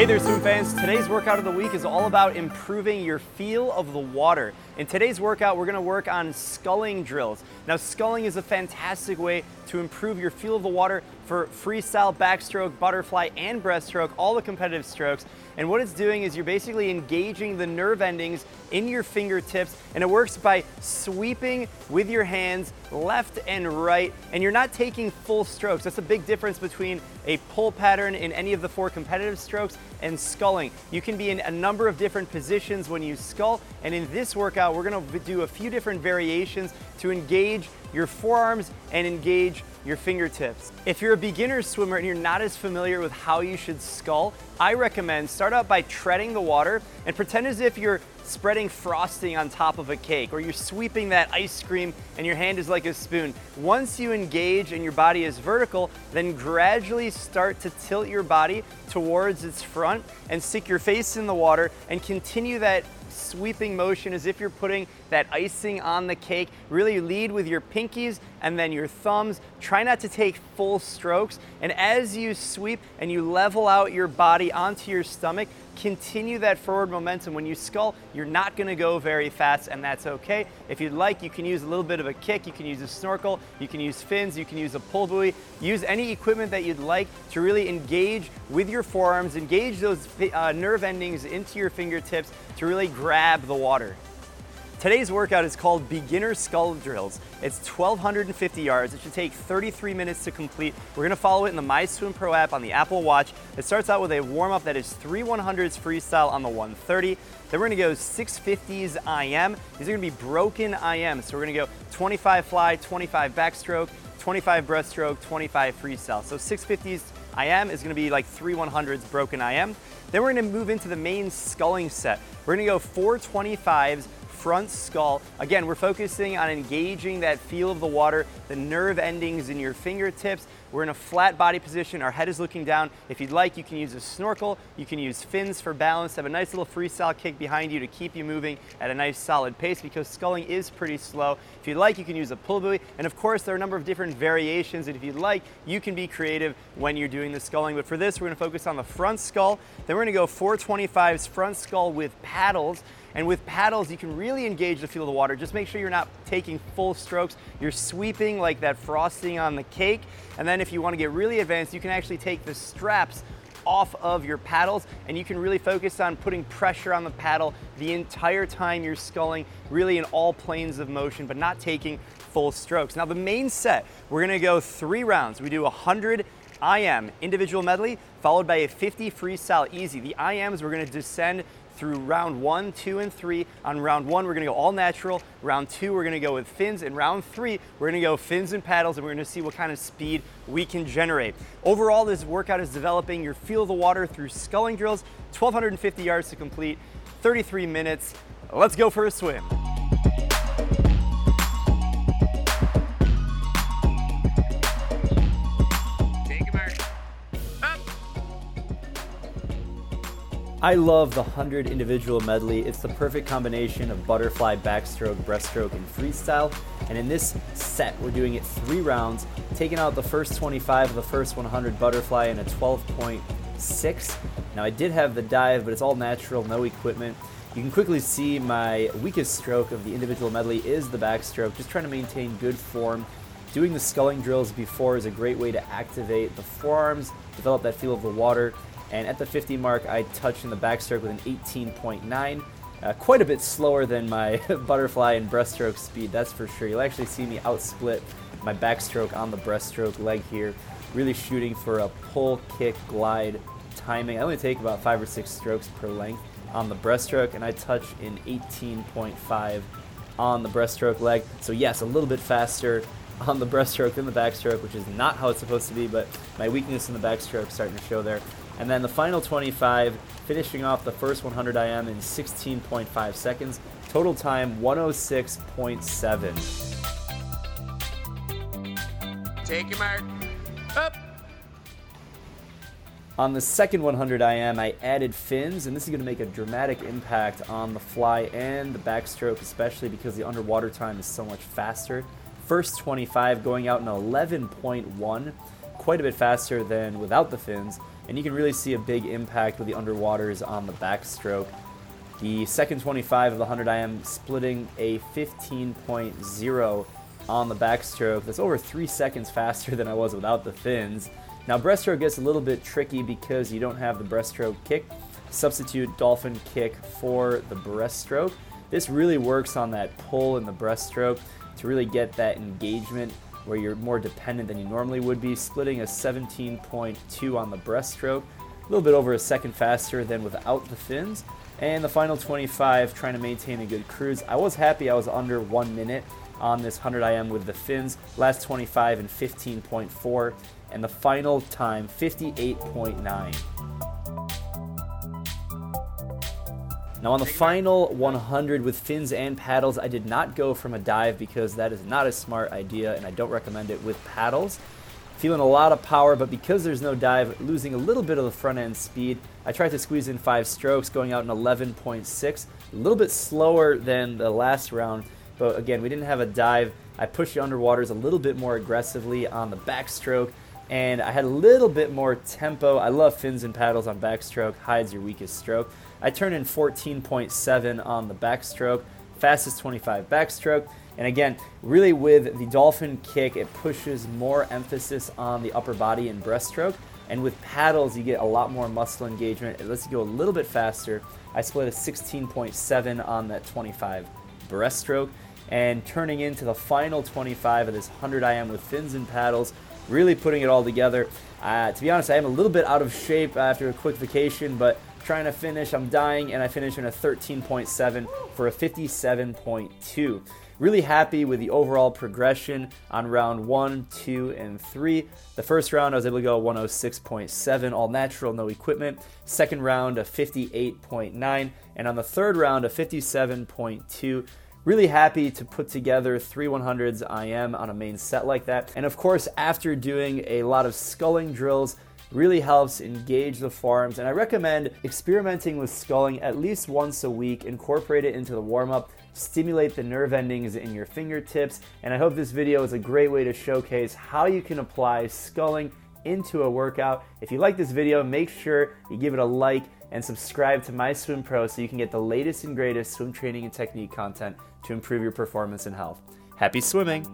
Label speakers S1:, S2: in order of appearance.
S1: Hey there, swim fans. Today's workout of the week is all about improving your feel of the water. In today's workout, we're gonna work on sculling drills. Now, sculling is a fantastic way to improve your feel of the water for freestyle, backstroke, butterfly, and breaststroke, all the competitive strokes. And what it's doing is you're basically engaging the nerve endings in your fingertips, and it works by sweeping with your hands left and right, and you're not taking full strokes. That's a big difference between a pull pattern in any of the four competitive strokes and sculling. You can be in a number of different positions when you scull, and in this workout, we're gonna do a few different variations to engage your forearms and engage your fingertips. If you're a beginner swimmer and you're not as familiar with how you should scull, I recommend start out by treading the water and pretend as if you're spreading frosting on top of a cake or you're sweeping that ice cream and your hand is like a spoon. Once you engage and your body is vertical, then gradually start to tilt your body towards its front and stick your face in the water and continue that sweeping motion as if you're putting that icing on the cake. Really lead with your pinkies and then your thumbs. Try not to take full strokes. And as you sweep and you level out your body onto your stomach, continue that forward momentum. When you scull, you're not gonna go very fast, and that's okay. If you'd like, you can use a little bit of a kick, you can use a snorkel, you can use fins, you can use a pull buoy. Use any equipment that you'd like to really engage with your forearms, engage those uh, nerve endings into your fingertips to really grab the water. Today's workout is called Beginner Scull Drills. It's 1,250 yards. It should take 33 minutes to complete. We're gonna follow it in the MySwim Pro app on the Apple Watch. It starts out with a warm up that is three 100s freestyle on the 130. Then we're gonna go 650s IM. These are gonna be broken IM. So we're gonna go 25 fly, 25 backstroke, 25 breaststroke, 25 freestyle. So 650s IM is gonna be like three 100s broken IM. Then we're gonna move into the main sculling set. We're gonna go 425s front scull. Again, we're focusing on engaging that feel of the water, the nerve endings in your fingertips. We're in a flat body position. Our head is looking down. If you'd like, you can use a snorkel. You can use fins for balance. Have a nice little freestyle kick behind you to keep you moving at a nice solid pace because sculling is pretty slow. If you'd like, you can use a pull buoy. And of course, there are a number of different variations. And if you'd like, you can be creative when you're doing the sculling. But for this, we're gonna focus on the front scull. Then we're gonna go 425s front scull with paddles. And with paddles, you can really engage the feel of the water. Just make sure you're not taking full strokes. You're sweeping like that frosting on the cake. And then if you want to get really advanced, you can actually take the straps off of your paddles and you can really focus on putting pressure on the paddle the entire time you're sculling, really in all planes of motion, but not taking full strokes. Now the main set, we're gonna go three rounds. We do 100 IM, individual medley, followed by a 50 freestyle easy. The IMs, we're gonna descend through round one, two, and three. On round one, we're gonna go all natural. Round two, we're gonna go with fins. And round three, we're gonna go fins and paddles, and we're gonna see what kind of speed we can generate. Overall, this workout is developing your feel of the water through sculling drills, 1,250 yards to complete, 33 minutes. Let's go for a swim. I love the 100 individual medley. It's the perfect combination of butterfly, backstroke, breaststroke, and freestyle. And in this set, we're doing it three rounds, taking out the first 25 of the first 100 butterfly in a 12.6. Now, I did have the dive, but it's all natural, no equipment. You can quickly see my weakest stroke of the individual medley is the backstroke, just trying to maintain good form. Doing the sculling drills before is a great way to activate the forearms, develop that feel of the water, and at the 50 mark, I touched in the backstroke with an 18.9. Uh, quite a bit slower than my butterfly and breaststroke speed, that's for sure. You'll actually see me outsplit my backstroke on the breaststroke leg here, really shooting for a pull, kick, glide timing. I only take about five or six strokes per length on the breaststroke, and I touch in 18.5 on the breaststroke leg. So, yes, a little bit faster on the breaststroke than the backstroke, which is not how it's supposed to be, but my weakness in the backstroke starting to show there. And then the final 25, finishing off the first 100 IM in 16.5 seconds. Total time 106.7.
S2: Take your mark. Up.
S1: On the second 100 IM, I added fins, and this is going to make a dramatic impact on the fly and the backstroke, especially because the underwater time is so much faster. First 25 going out in 11.1 quite a bit faster than without the fins, and you can really see a big impact with the underwaters on the backstroke. The second 25 of the 100 IM splitting a 15.0 on the backstroke. That's over three seconds faster than I was without the fins. Now, breaststroke gets a little bit tricky because you don't have the breaststroke kick. Substitute dolphin kick for the breaststroke. This really works on that pull in the breaststroke to really get that engagement where you're more dependent than you normally would be, splitting a 17.2 on the breaststroke, a little bit over a second faster than without the fins. And the final 25, trying to maintain a good cruise. I was happy I was under one minute on this 100 IM with the fins. Last 25 and 15.4, and the final time 58.9. Now, on the final 100 with fins and paddles, I did not go from a dive because that is not a smart idea and I don't recommend it with paddles. Feeling a lot of power, but because there's no dive, losing a little bit of the front end speed. I tried to squeeze in five strokes, going out in 11.6, a little bit slower than the last round, but again, we didn't have a dive. I pushed underwaters a little bit more aggressively on the backstroke, and I had a little bit more tempo. I love fins and paddles on backstroke, hides your weakest stroke. I turned in 14.7 on the backstroke, fastest 25 backstroke. And again, really with the dolphin kick, it pushes more emphasis on the upper body and breaststroke. And with paddles, you get a lot more muscle engagement. It lets you go a little bit faster. I split a 16.7 on that 25 breaststroke. And turning into the final 25 of this 100 IM with fins and paddles, really putting it all together. Uh, to be honest, I am a little bit out of shape after a quick vacation, but trying to finish. I'm dying, and I finished in a 13.7 for a 57.2. Really happy with the overall progression on round one, two, and three. The first round, I was able to go 106.7, all natural, no equipment. Second round, a 58.9. And on the third round, a 57.2. Really happy to put together three 100s IM on a main set like that. And of course, after doing a lot of sculling drills, really helps engage the forearms. And I recommend experimenting with sculling at least once a week, incorporate it into the warm up, stimulate the nerve endings in your fingertips. And I hope this video is a great way to showcase how you can apply sculling into a workout. If you like this video, make sure you give it a like and subscribe to My Swim Pro so you can get the latest and greatest swim training and technique content to improve your performance and health. Happy swimming!